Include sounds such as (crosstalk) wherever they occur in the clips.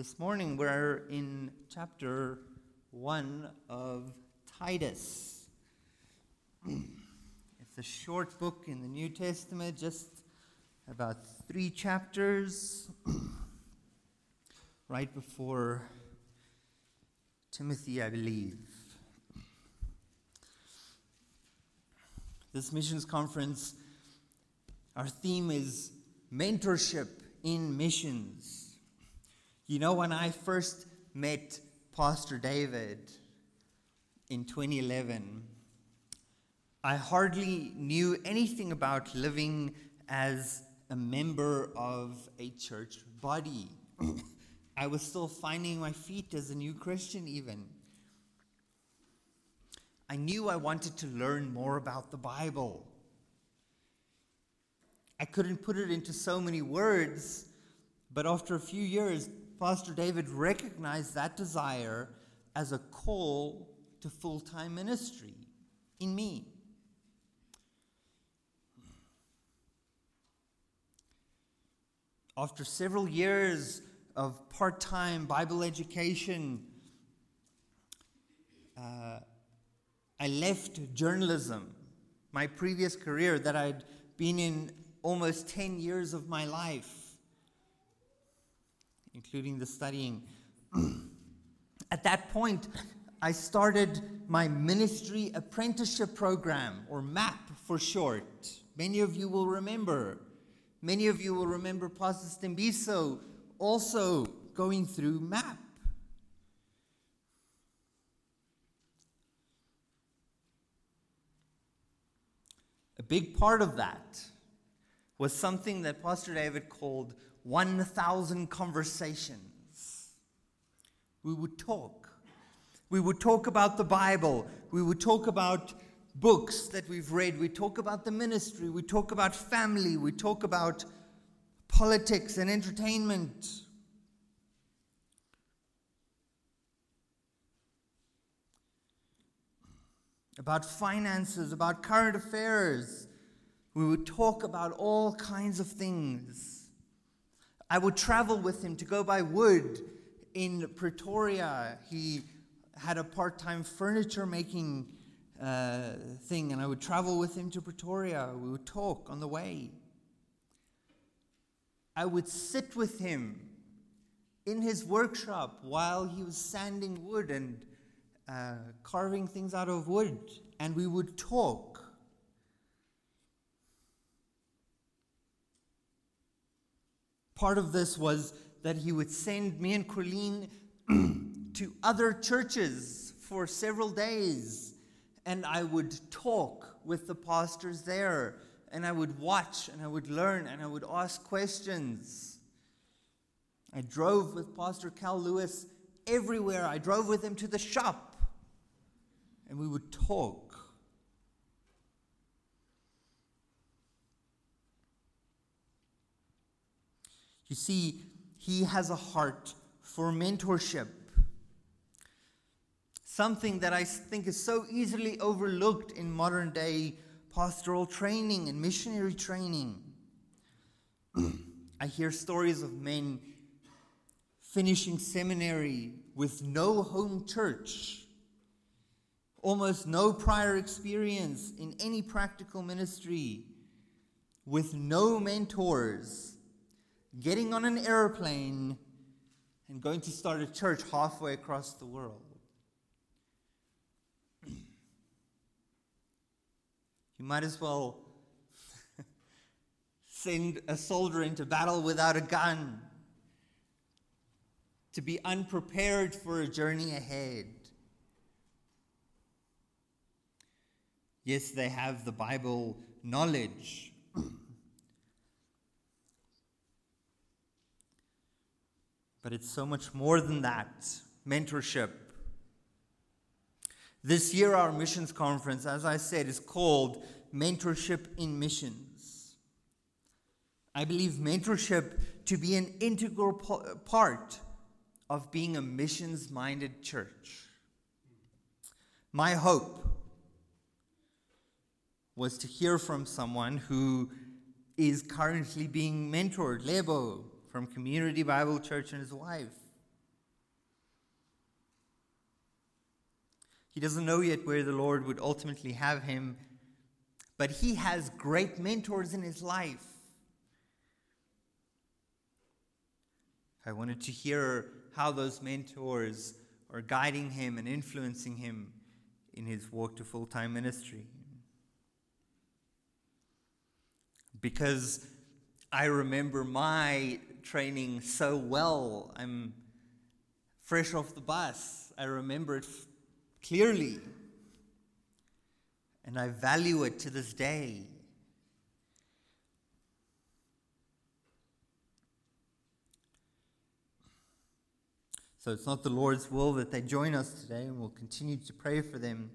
This morning we're in chapter 1 of Titus. (clears throat) It's a short book in the New Testament, just about three chapters, (clears throat) right before Timothy, I believe. This missions conference, our theme is mentorship in missions. You know, when I first met Pastor David in 2011, I hardly knew anything about living as a member of a church body. (coughs) I was still finding my feet as a new Christian, even. I knew I wanted to learn more about the Bible. I couldn't put it into so many words, but after a few years, Pastor David recognized that desire as a call to full time ministry in me. After several years of part time Bible education, uh, I left journalism, my previous career that I'd been in almost 10 years of my life, including the studying. (clears throat) At that point, I started my ministry apprenticeship program, or MAP for short. Many of you will remember. Many of you will remember Pastor Stembiso also going through MAP. A big part of that was something that Pastor David called 1,000 conversations. We would talk. We would talk about the Bible. We would talk about books that we've read. We talk about the ministry. We talk about family. We talk about politics and entertainment. About finances, about current affairs, we would talk about all kinds of things. I would travel with him to go buy wood in Pretoria. He had a part time furniture making uh, thing, and I would travel with him to Pretoria. We would talk on the way. I would sit with him in his workshop while he was sanding wood and uh, carving things out of wood, and we would talk. Part of this was that he would send me and Colleen (clears throat) to other churches for several days, and I would talk with the pastors there, and I would watch, and I would learn, and I would ask questions. I drove with Pastor Cal Lewis everywhere. I drove with him to the shop, and we would talk. You see, he has a heart for mentorship. Something that I think is so easily overlooked in modern day pastoral training and missionary training. (clears throat) I hear stories of men finishing seminary with no home church, almost no prior experience in any practical ministry, with no mentors getting on an airplane and going to start a church halfway across the world. (clears throat) You might as well (laughs) send a soldier into battle without a gun to be unprepared for a journey ahead. Yes, they have the Bible knowledge. (clears throat) But it's so much more than that mentorship. This year, our missions conference, as I said, is called Mentorship in Missions. I believe mentorship to be an integral part of being a missions minded church. My hope was to hear from someone who is currently being mentored, Lebo, from Community Bible Church and his wife. He doesn't know yet where the Lord would ultimately have him, but he has great mentors in his life. I wanted to hear how those mentors are guiding him and influencing him in his walk to full time ministry. Because I remember my training so well. I'm fresh off the bus. I remember it f- clearly. And I value it to this day. So it's not the Lord's will that they join us today, and we'll continue to pray for them.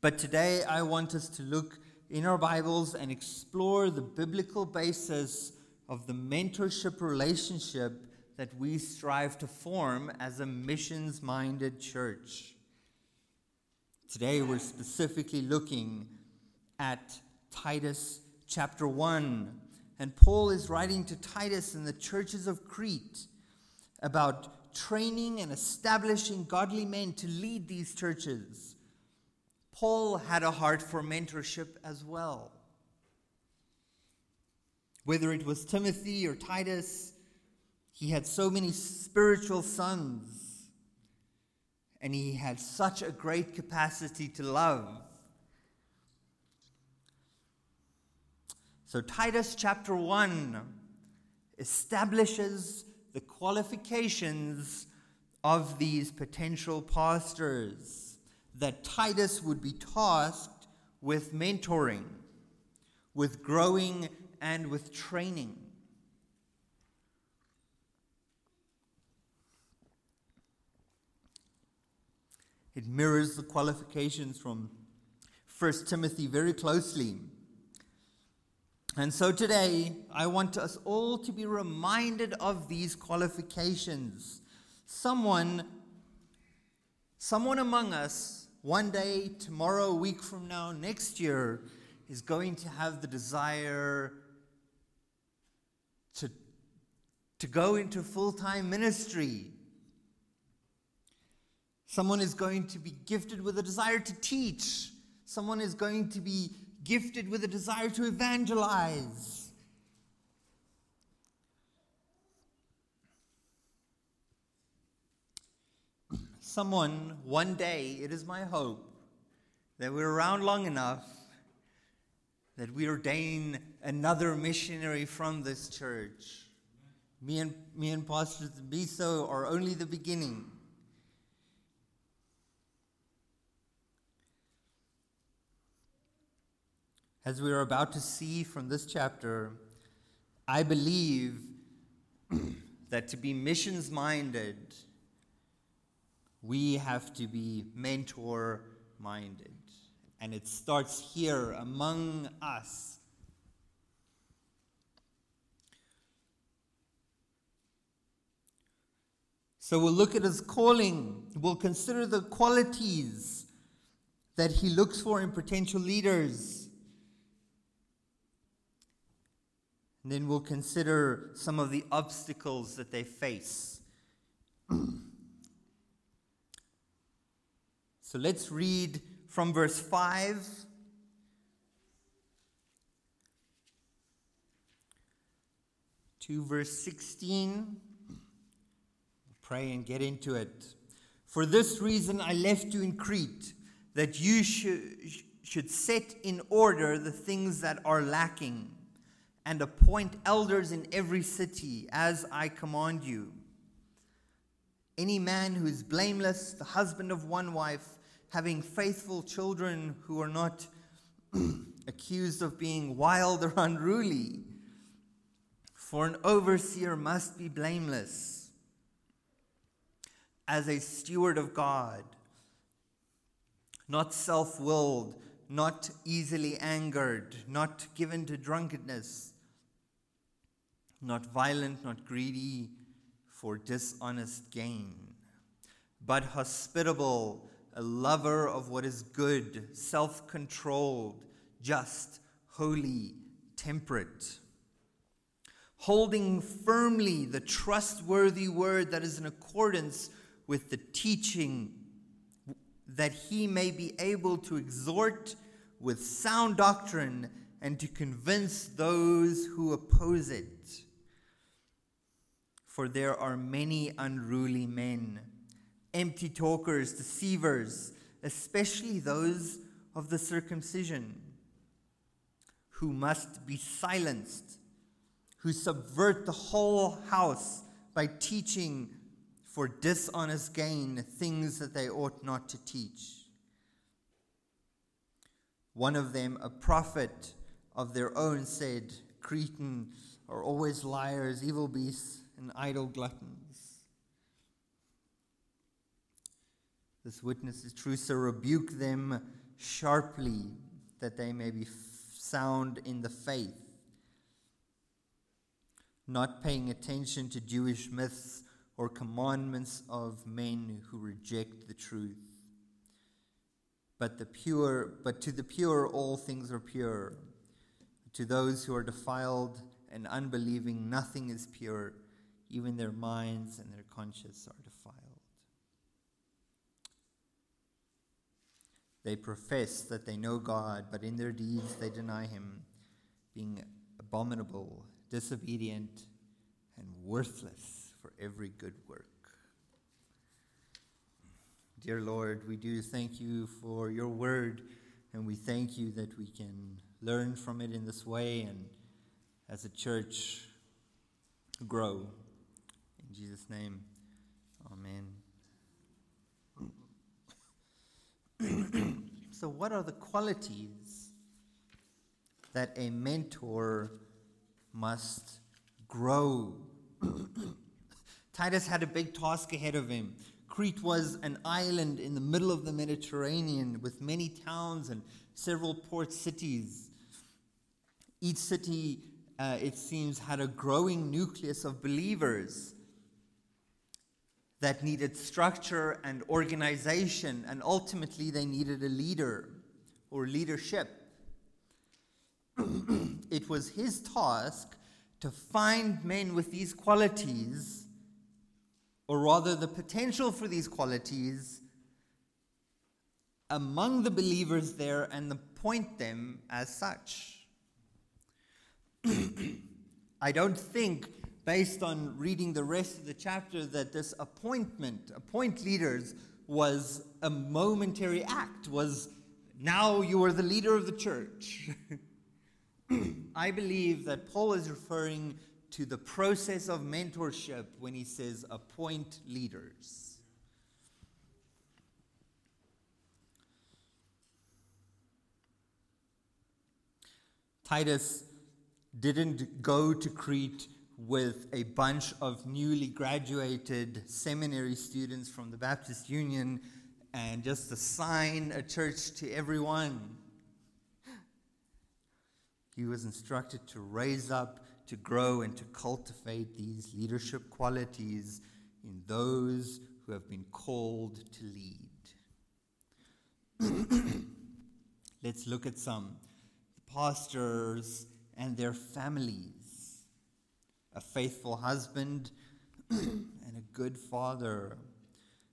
But today I want us to look in our Bibles and explore the biblical basis of the mentorship relationship that we strive to form as a missions minded church. Today we're specifically looking at Titus chapter 1. And Paul is writing to Titus and the churches of Crete about training and establishing godly men to lead these churches. Paul had a heart for mentorship as well. Whether it was Timothy or Titus, he had so many spiritual sons, and he had such a great capacity to love. So, Titus chapter 1 establishes the qualifications of these potential pastors that Titus would be tasked with mentoring, with growing, and with training. It mirrors the qualifications from 1 Timothy very closely. And so today, I want us all to be reminded of these qualifications. Someone, someone among us, one day, tomorrow, a week from now, next year, is going to have the desire to, to go into full time ministry. Someone is going to be gifted with a desire to teach. Someone is going to be gifted with a desire to evangelize. Someone, one day, it is my hope that we're around long enough that we ordain another missionary from this church. Me and, me and Pastor Biso are only the beginning. as we are about to see from this chapter, I believe (clears throat) that to be missions minded, we have to be mentor minded. And it starts here among us. So we'll look at his calling. We'll consider the qualities that he looks for in potential leaders. And then we'll consider some of the obstacles that they face. (clears throat) so let's read from verse 5 to verse 16. Pray and get into it. For this reason I left you in Crete, that you should, should set in order the things that are lacking and appoint elders in every city, as I command you. Any man who is blameless, the husband of one wife, having faithful children who are not (clears throat) accused of being wild or unruly. For an overseer must be blameless as a steward of God, not self willed, not easily angered, not given to drunkenness not violent, not greedy for dishonest gain, but hospitable, a lover of what is good, self controlled, just, holy, temperate. Holding firmly the trustworthy word that is in accordance with the teaching that he may be able to exhort with sound doctrine and to convince those who oppose it. For there are many unruly men, empty talkers, deceivers, especially those of the circumcision, who must be silenced, who subvert the whole house by teaching for dishonest gain things that they ought not to teach. One of them, a prophet of their own, said, Cretans are always liars, evil beasts, and idle gluttons. This witness is true, so rebuke them sharply that they may be sound in the faith, not paying attention to Jewish myths or commandments of men who reject the truth. But the pure, but to the pure all things are pure. To those who are defiled and unbelieving nothing is pure, even their minds and their conscience are defiled. They profess that they know God, but in their deeds they deny him, being abominable, disobedient, and worthless every good work. Dear Lord, we do thank you for your word, and we thank you that we can learn from it in this way and as a church grow. In Jesus' name, amen. (clears throat) so, what are the qualities that a mentor must grow? (clears throat) Titus had a big task ahead of him. Crete was an island in the middle of the Mediterranean with many towns and several port cities. Each city, uh, it seems, had a growing nucleus of believers that needed structure and organization, and ultimately they needed a leader or leadership. (clears throat) it was his task to find men with these qualities or rather the potential for these qualities among the believers there and appoint them as such. (clears throat) I don't think, based on reading the rest of the chapter, that this appointment, appoint leaders, was a momentary act, was now you are the leader of the church. (clears throat) I believe that Paul is referring to the process of mentorship when he says appoint leaders. Titus didn't go to Crete with a bunch of newly graduated seminary students from the Baptist Union and just assign a church to everyone. He was instructed to raise up to grow and to cultivate these leadership qualities in those who have been called to lead. (clears throat) Let's look at some pastors and their families. A faithful husband (clears throat) and a good father.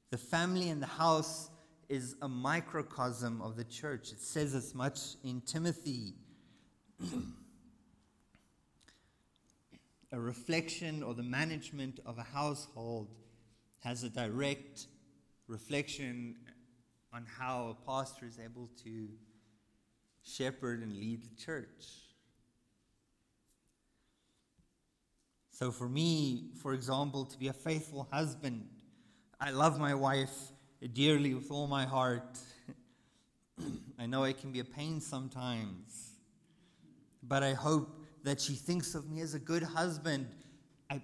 The family and the house is a microcosm of the church. It says as much in Timothy. (clears throat) a reflection or the management of a household has a direct reflection on how a pastor is able to shepherd and lead the church. So, for me, for example, to be a faithful husband, I love my wife dearly with all my heart. (clears throat) I know it can be a pain sometimes, but I hope that she thinks of me as a good husband. I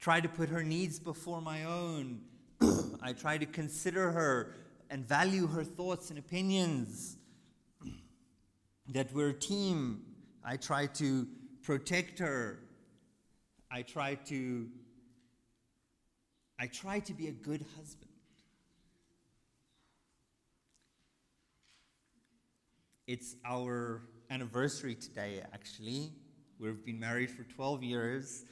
try to put her needs before my own. (clears throat) I try to consider her and value her thoughts and opinions. (clears throat) That we're a team. I try to protect her. I try to I try to be a good husband. It's our anniversary today, actually. We've been married for 12 years,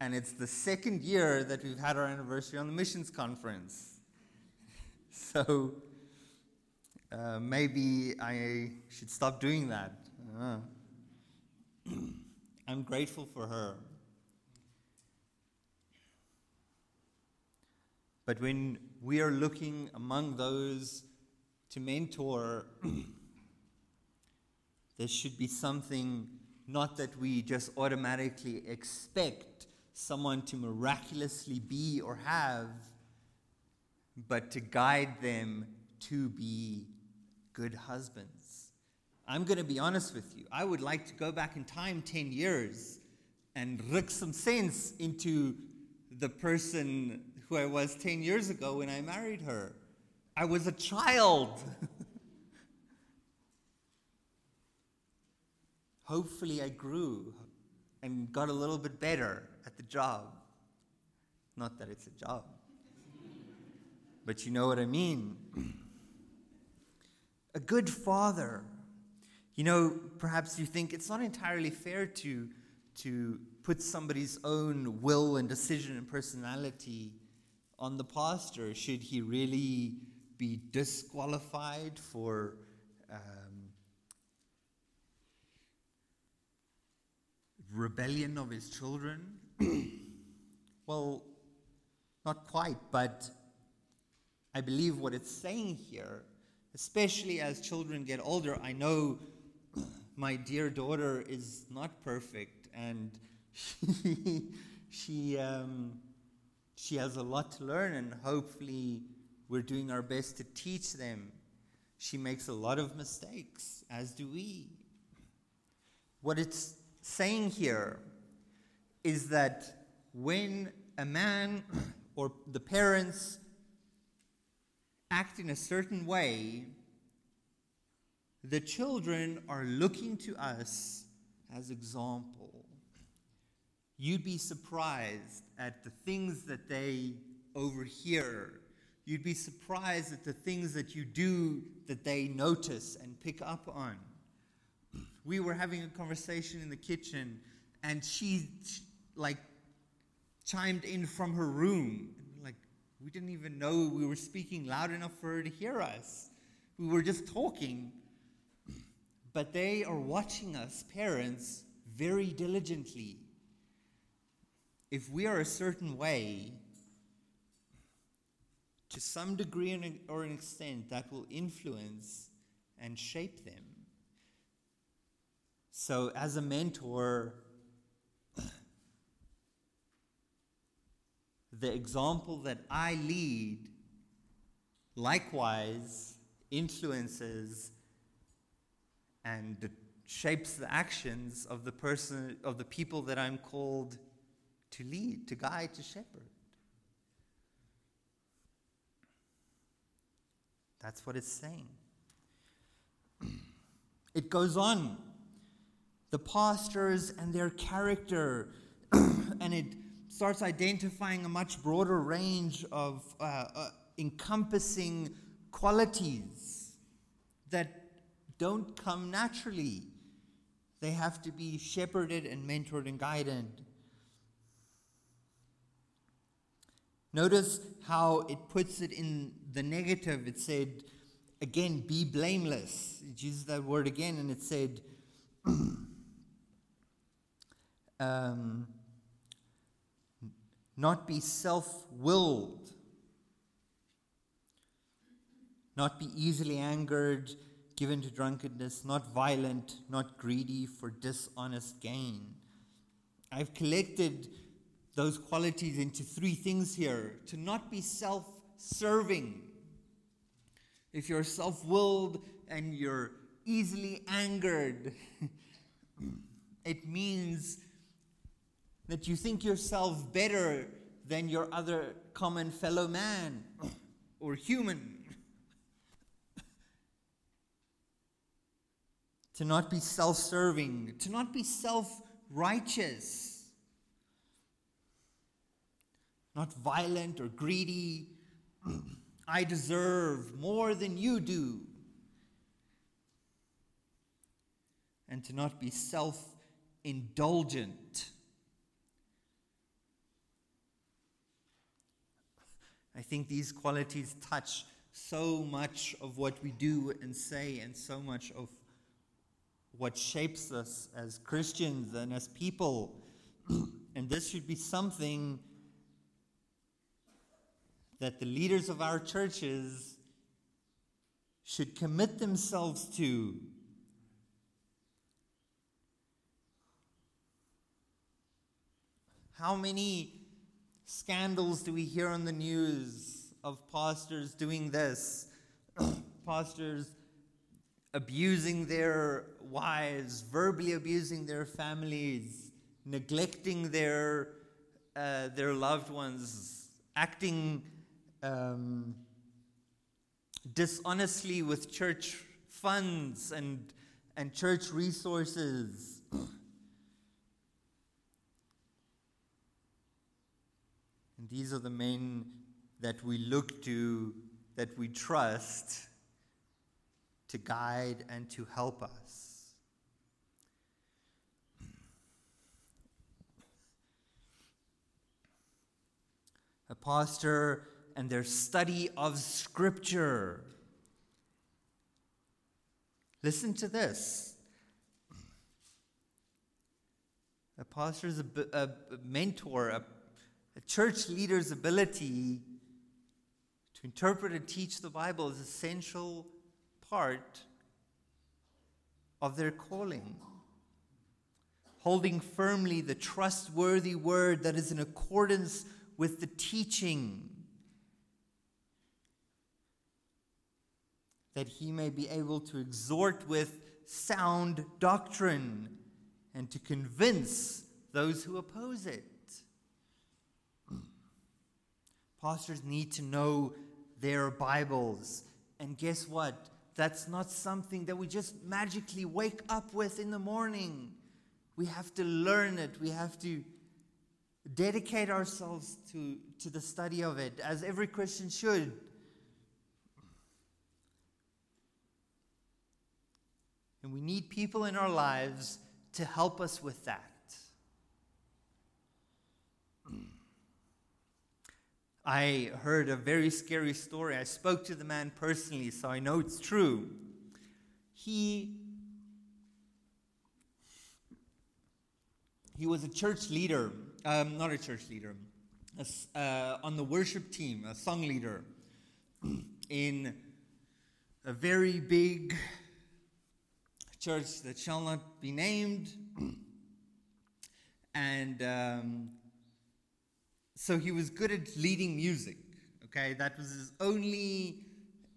and it's the second year that we've had our anniversary on the missions conference. (laughs) So uh, maybe I should stop doing that. Uh, (clears throat) I'm grateful for her. But when we are looking among those to mentor, (clears throat) there should be something, not that we just automatically expect someone to miraculously be or have, but to guide them to be good husbands. I'm going to be honest with you. I would like to go back in time 10 years and rick some sense into the person who I was 10 years ago when I married her. I was a child. (laughs) Hopefully, I grew and got a little bit better at the job. Not that it's a job, (laughs) but you know what I mean. (clears throat) a good father. You know, perhaps you think it's not entirely fair to, to put somebody's own will and decision and personality on the pastor. Should he really be disqualified for um, rebellion of his children? (clears throat) well, not quite, but I believe what it's saying here especially as children get older. I know (clears throat) my dear daughter is not perfect, and she, (laughs) she, um, she has a lot to learn, and hopefully, we're doing our best to teach them. She makes a lot of mistakes, as do we. What it's saying here is that when a man or the parents act in a certain way, the children are looking to us as example. You'd be surprised at the things that they overhear. You'd be surprised at the things that you do that they notice and pick up on. We were having a conversation in the kitchen, and she, like, chimed in from her room Like we didn't even know we were speaking loud enough for her to hear us. We were just talking. But they are watching us, parents, very diligently. If we are a certain way, to some degree or an extent, that will influence and shape them. So, as a mentor, the example that I lead likewise influences and shapes the actions of the person of the people that I'm called to lead, to guide, to shepherd. That's what it's saying. (clears throat) It goes on. The pastors and their character, (clears throat) and it starts identifying a much broader range of uh, uh, encompassing qualities that don't come naturally. They have to be shepherded and mentored and guided. Notice how it puts it in the negative. It said, again, be blameless. It uses that word again, and it said, (clears throat) um, not be self willed, not be easily angered, given to drunkenness, not violent, not greedy for dishonest gain. I've collected those qualities into three things here to not be self serving. If you're self willed and you're easily angered, (laughs) it means that you think yourself better than your other common fellow man (coughs) or human. (coughs) to not be self serving, to not be self righteous, not violent or greedy. (coughs) I deserve more than you do. And to not be self indulgent I think these qualities touch so much of what we do and say, and so much of what shapes us as Christians and as people. (clears throat) and this should be something that the leaders of our churches should commit themselves to. How many scandals do we hear on the news of pastors doing this? (clears throat) pastors abusing their wives, verbally abusing their families, neglecting their, uh, their loved ones, acting um, dishonestly with church funds and, and church resources. (clears throat) and these are the men that we look to, that we trust to guide and to help us. A pastor and their study of Scripture. Listen to this. A pastor's a, a mentor, a church leader's ability to interpret and teach the Bible is an essential part of their calling. Holding firmly the trustworthy word that is in accordance with the teaching that he may be able to exhort with sound doctrine and to convince those who oppose it. Pastors need to know their Bibles. And guess what? That's not something that we just magically wake up with in the morning. We have to learn it. We have to dedicate ourselves to, to the study of it, as every Christian should. And we need people in our lives to help us with that. I heard a very scary story. I spoke to the man personally, so I know it's true. He he was a church leader, um, not a church leader, a, uh, on the worship team, a song leader (clears throat) in a very big church that shall not be named. (clears throat) and um, so he was good at leading music. Okay, that was his only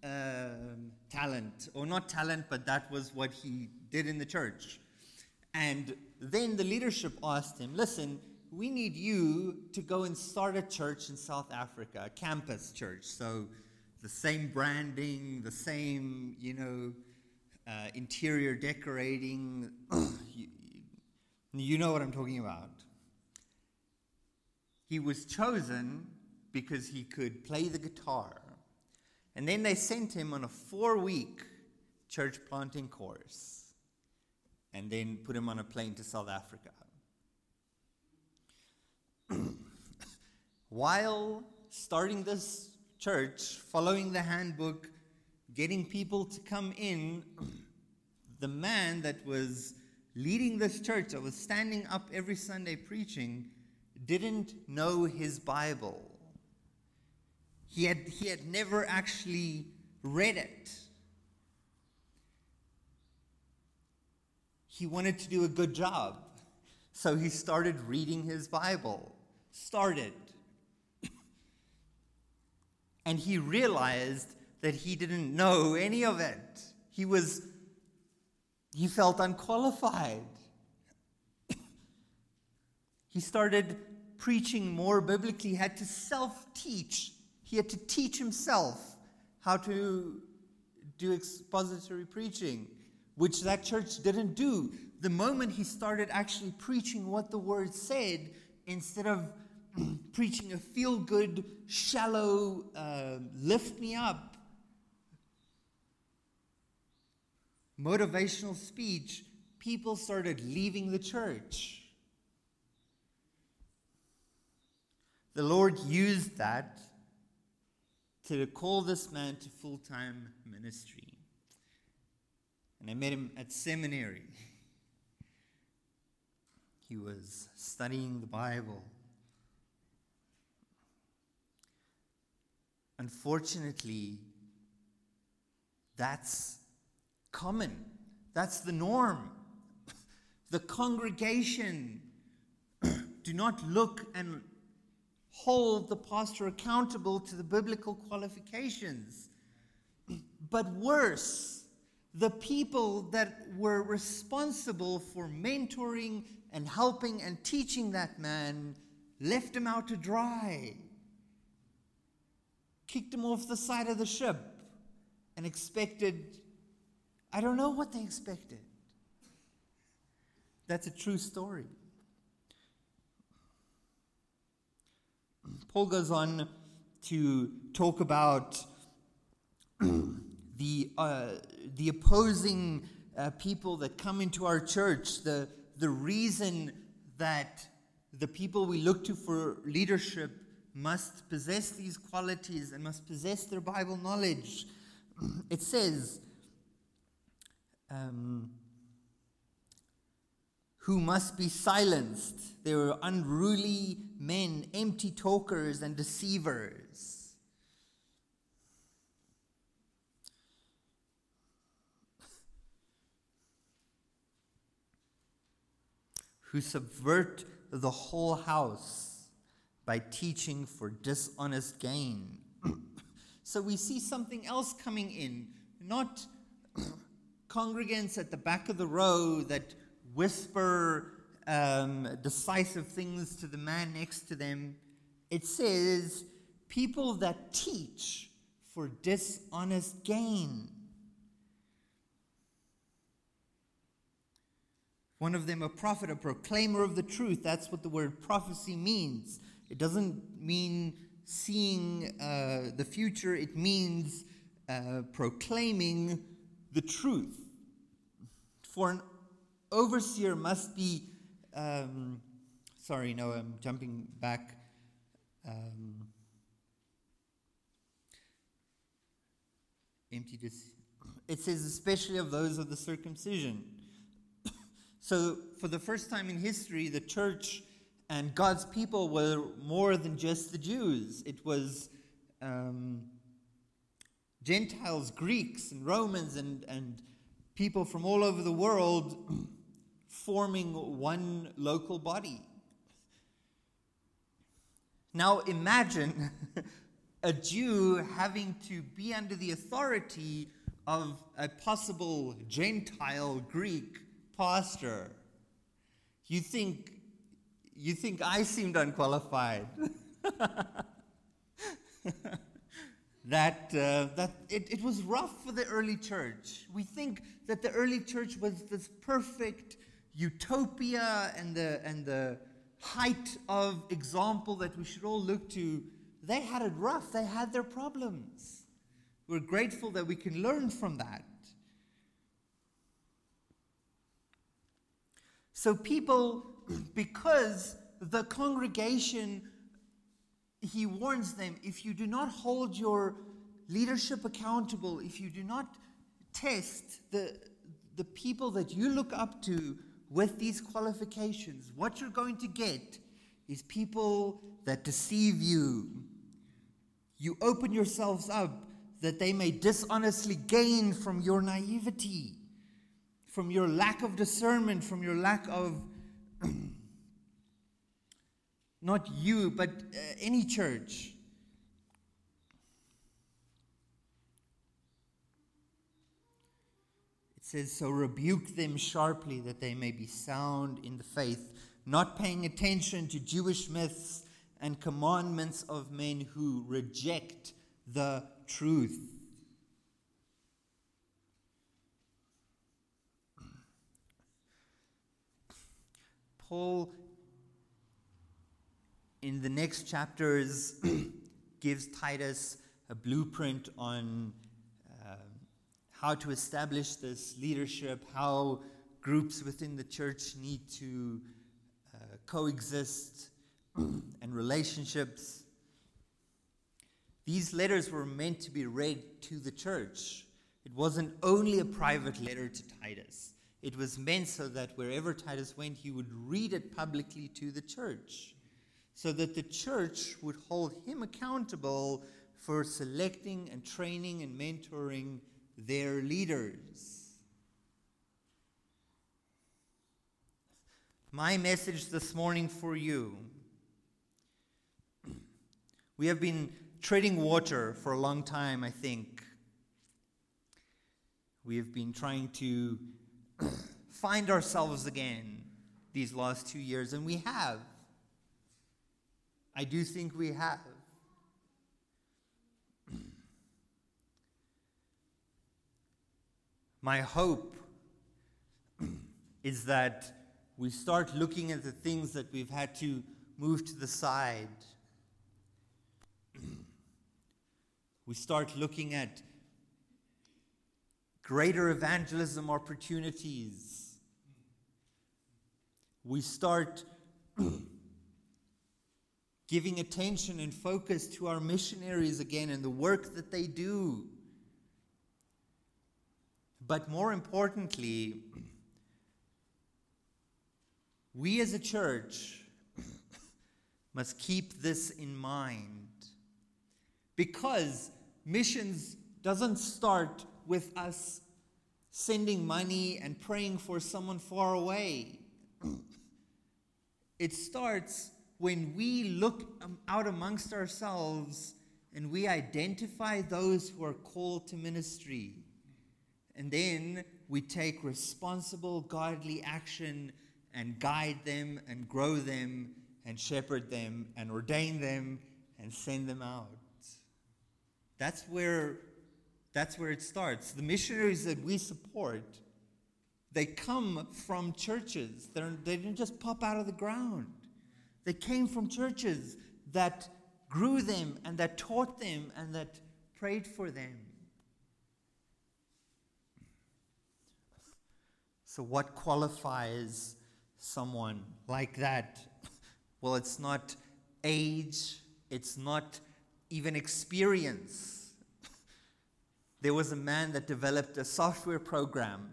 um, talent, or not talent, but that was what he did in the church. And then the leadership asked him, Listen, we need you to go and start a church in South Africa, a campus church. So the same branding, the same, you know, uh, interior decorating. (clears throat) you, you know what I'm talking about. He was chosen because he could play the guitar. And then they sent him on a four week church planting course and then put him on a plane to South Africa. (clears throat) While starting this church, following the handbook, getting people to come in, (clears throat) the man that was leading this church, that was standing up every Sunday preaching, didn't know his Bible. He had, he had never actually read it. He wanted to do a good job. So he started reading his Bible. Started. (coughs) and he realized that he didn't know any of it. He was, he felt unqualified. (coughs) he started preaching more biblically, he had to self teach. He had to teach himself how to do expository preaching, which that church didn't do. The moment he started actually preaching what the word said, instead of (clears throat) preaching a feel good, shallow, uh, lift me up, motivational speech, people started leaving the church. The Lord used that to call this man to full time ministry. And I met him at seminary. (laughs) He was studying the Bible. Unfortunately, that's common. That's the norm. (laughs) The congregation (clears throat) do not look and hold the pastor accountable to the biblical qualifications. But worse, the people that were responsible for mentoring and helping and teaching that man left him out to dry, kicked him off the side of the ship, and expected I don't know what they expected. That's a true story. Paul goes on to talk about the, uh, the opposing uh, people that come into our church, the, the reason that the people we look to for leadership must possess these qualities and must possess their Bible knowledge. It says, um, who must be silenced. They were unruly men, empty talkers, and deceivers. (laughs) who subvert the whole house by teaching for dishonest gain. (clears throat) so we see something else coming in, not (clears throat) congregants at the back of the row that whisper um, decisive things to the man next to them. It says people that teach for dishonest gain. One of them, a prophet, a proclaimer of the truth. That's what the word prophecy means. It doesn't mean seeing uh, the future, it means uh, proclaiming the truth. For an overseer must be, um, sorry, no, I'm jumping back. Um, empty dis- it says especially of those of the circumcision. (coughs) So for the first time in history the church and god's people were more than just the jews. It was um, gentiles greeks and romans and, and people from all over the world forming one local body. Now imagine (laughs) a Jew having to be under the authority of a possible Gentile Greek pastor. You think you think I seemed unqualified. (laughs) that, uh, that it, it was rough for the early church. We think that the early church was this perfect utopia and the, and the height of example that we should all look to. They had it rough, they had their problems. We're grateful that we can learn from that. So, people, (clears throat) because the congregation he warns them if you do not hold your leadership accountable, if you do not test the, the people that you look up to with these qualifications, what you're going to get is people that deceive you. You open yourselves up that they may dishonestly gain from your naivety, from your lack of discernment, from your lack of (clears throat) not you, but uh, any church. It says, So rebuke them sharply that they may be sound in the faith, not paying attention to Jewish myths and commandments of men who reject the truth. Paul in the next chapters (clears throat) gives Titus a blueprint on how to establish this leadership, how groups within the church need to uh, coexist, (clears throat) and relationships. These letters were meant to be read to the church. It wasn't only a private letter to Titus, it was meant so that wherever Titus went, he would read it publicly to the church, so that the church would hold him accountable for selecting and training and mentoring their leaders. My message this morning for you. We have been treading water for a long time, I think. We have been trying to (clears throat) find ourselves again these last two years, and we have. I do think we have. My hope is that we start looking at the things that we've had to move to the side we start looking at greater evangelism opportunities. We start (clears throat) giving attention and focus to our missionaries again and the work that they do. But more importantly, we as a church (coughs) must keep this in mind. Because missions doesn't start with us sending money and praying for someone far away. (coughs) it starts when we look out amongst ourselves and we identify those who are called to ministry. And then we take responsible, godly action and guide them and grow them and shepherd them and ordain them and send them out. That's where, that's where it starts. The missionaries that we support, they come from churches. They're, they didn't just pop out of the ground. They came from churches that grew them and that taught them and that prayed for them. So, what qualifies someone like that? (laughs) Well, it's not age, it's not even experience. (laughs) There was a man that developed a software program,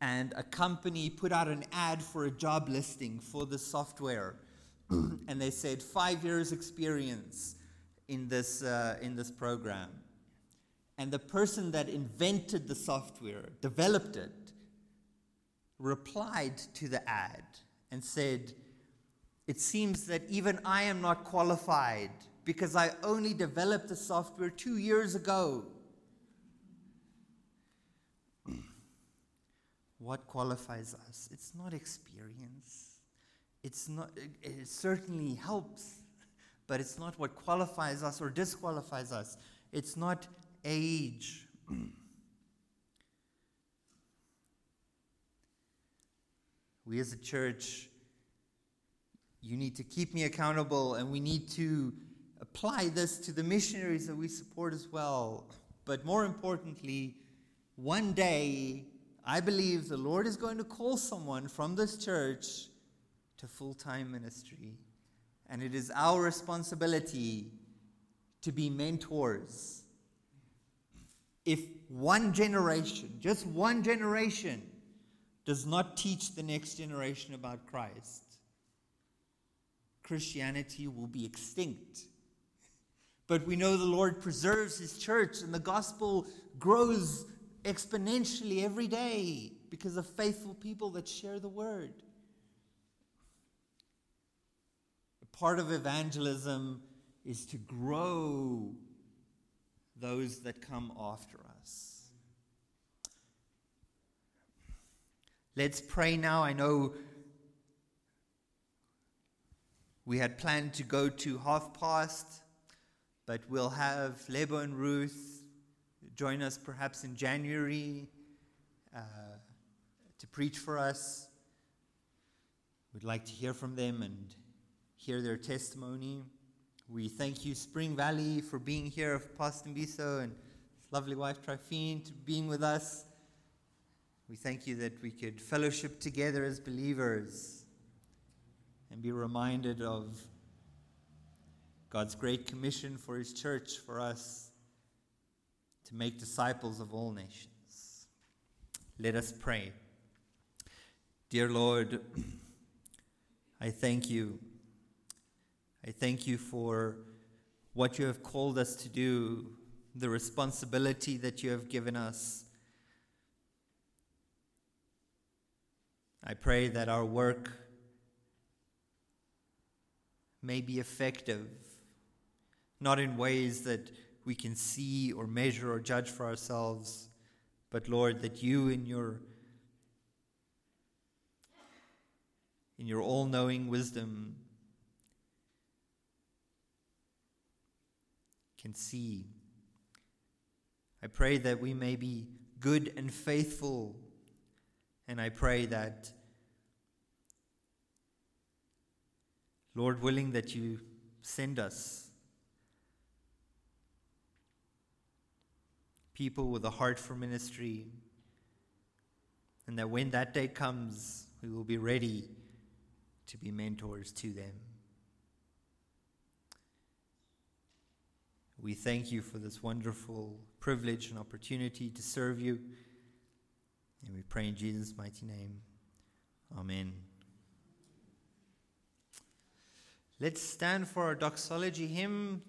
and a company put out an ad for a job listing for the software. (clears throat) and they said five years experience in this, uh, in this program. And the person that invented the software, developed it, replied to the ad and said, It seems that even I am not qualified because I only developed the software two years ago. (clears throat) what qualifies us? It's not experience. It's not, it certainly helps, but it's not what qualifies us or disqualifies us. It's not age. (clears throat) we as a church, you need to keep me accountable and we need to apply this to the missionaries that we support as well. But more importantly, one day, I believe the Lord is going to call someone from this church to full time ministry. And it is our responsibility to be mentors. If one generation, just one generation, does not teach the next generation about Christ, Christianity will be extinct. But we know the Lord preserves His church, and the gospel grows exponentially every day because of faithful people that share the word. Part of evangelism is to grow those that come after us. Let's pray now. I know we had planned to go to half past. But we'll have Lebo and Ruth join us perhaps in January uh, to preach for us. We'd like to hear from them and hear their testimony. We thank you, Spring Valley, for being here, Pastor Mbiso and his lovely wife Trifine, to being with us. We thank you that we could fellowship together as believers and be reminded of God's great commission for His church, for us to make disciples of all nations. Let us pray. Dear Lord, I thank you. I thank you for what you have called us to do, the responsibility that you have given us. I pray that our work may be effective, not in ways that we can see or measure or judge for ourselves, but Lord, that you in your in your all-knowing wisdom can see. I pray that we may be good and faithful, and I pray that Lord willing that you send us people with a heart for ministry, and that when that day comes, we will be ready to be mentors to them. We thank you for this wonderful privilege and opportunity to serve you. And we pray in Jesus' mighty name. Amen. Let's stand for our doxology hymn.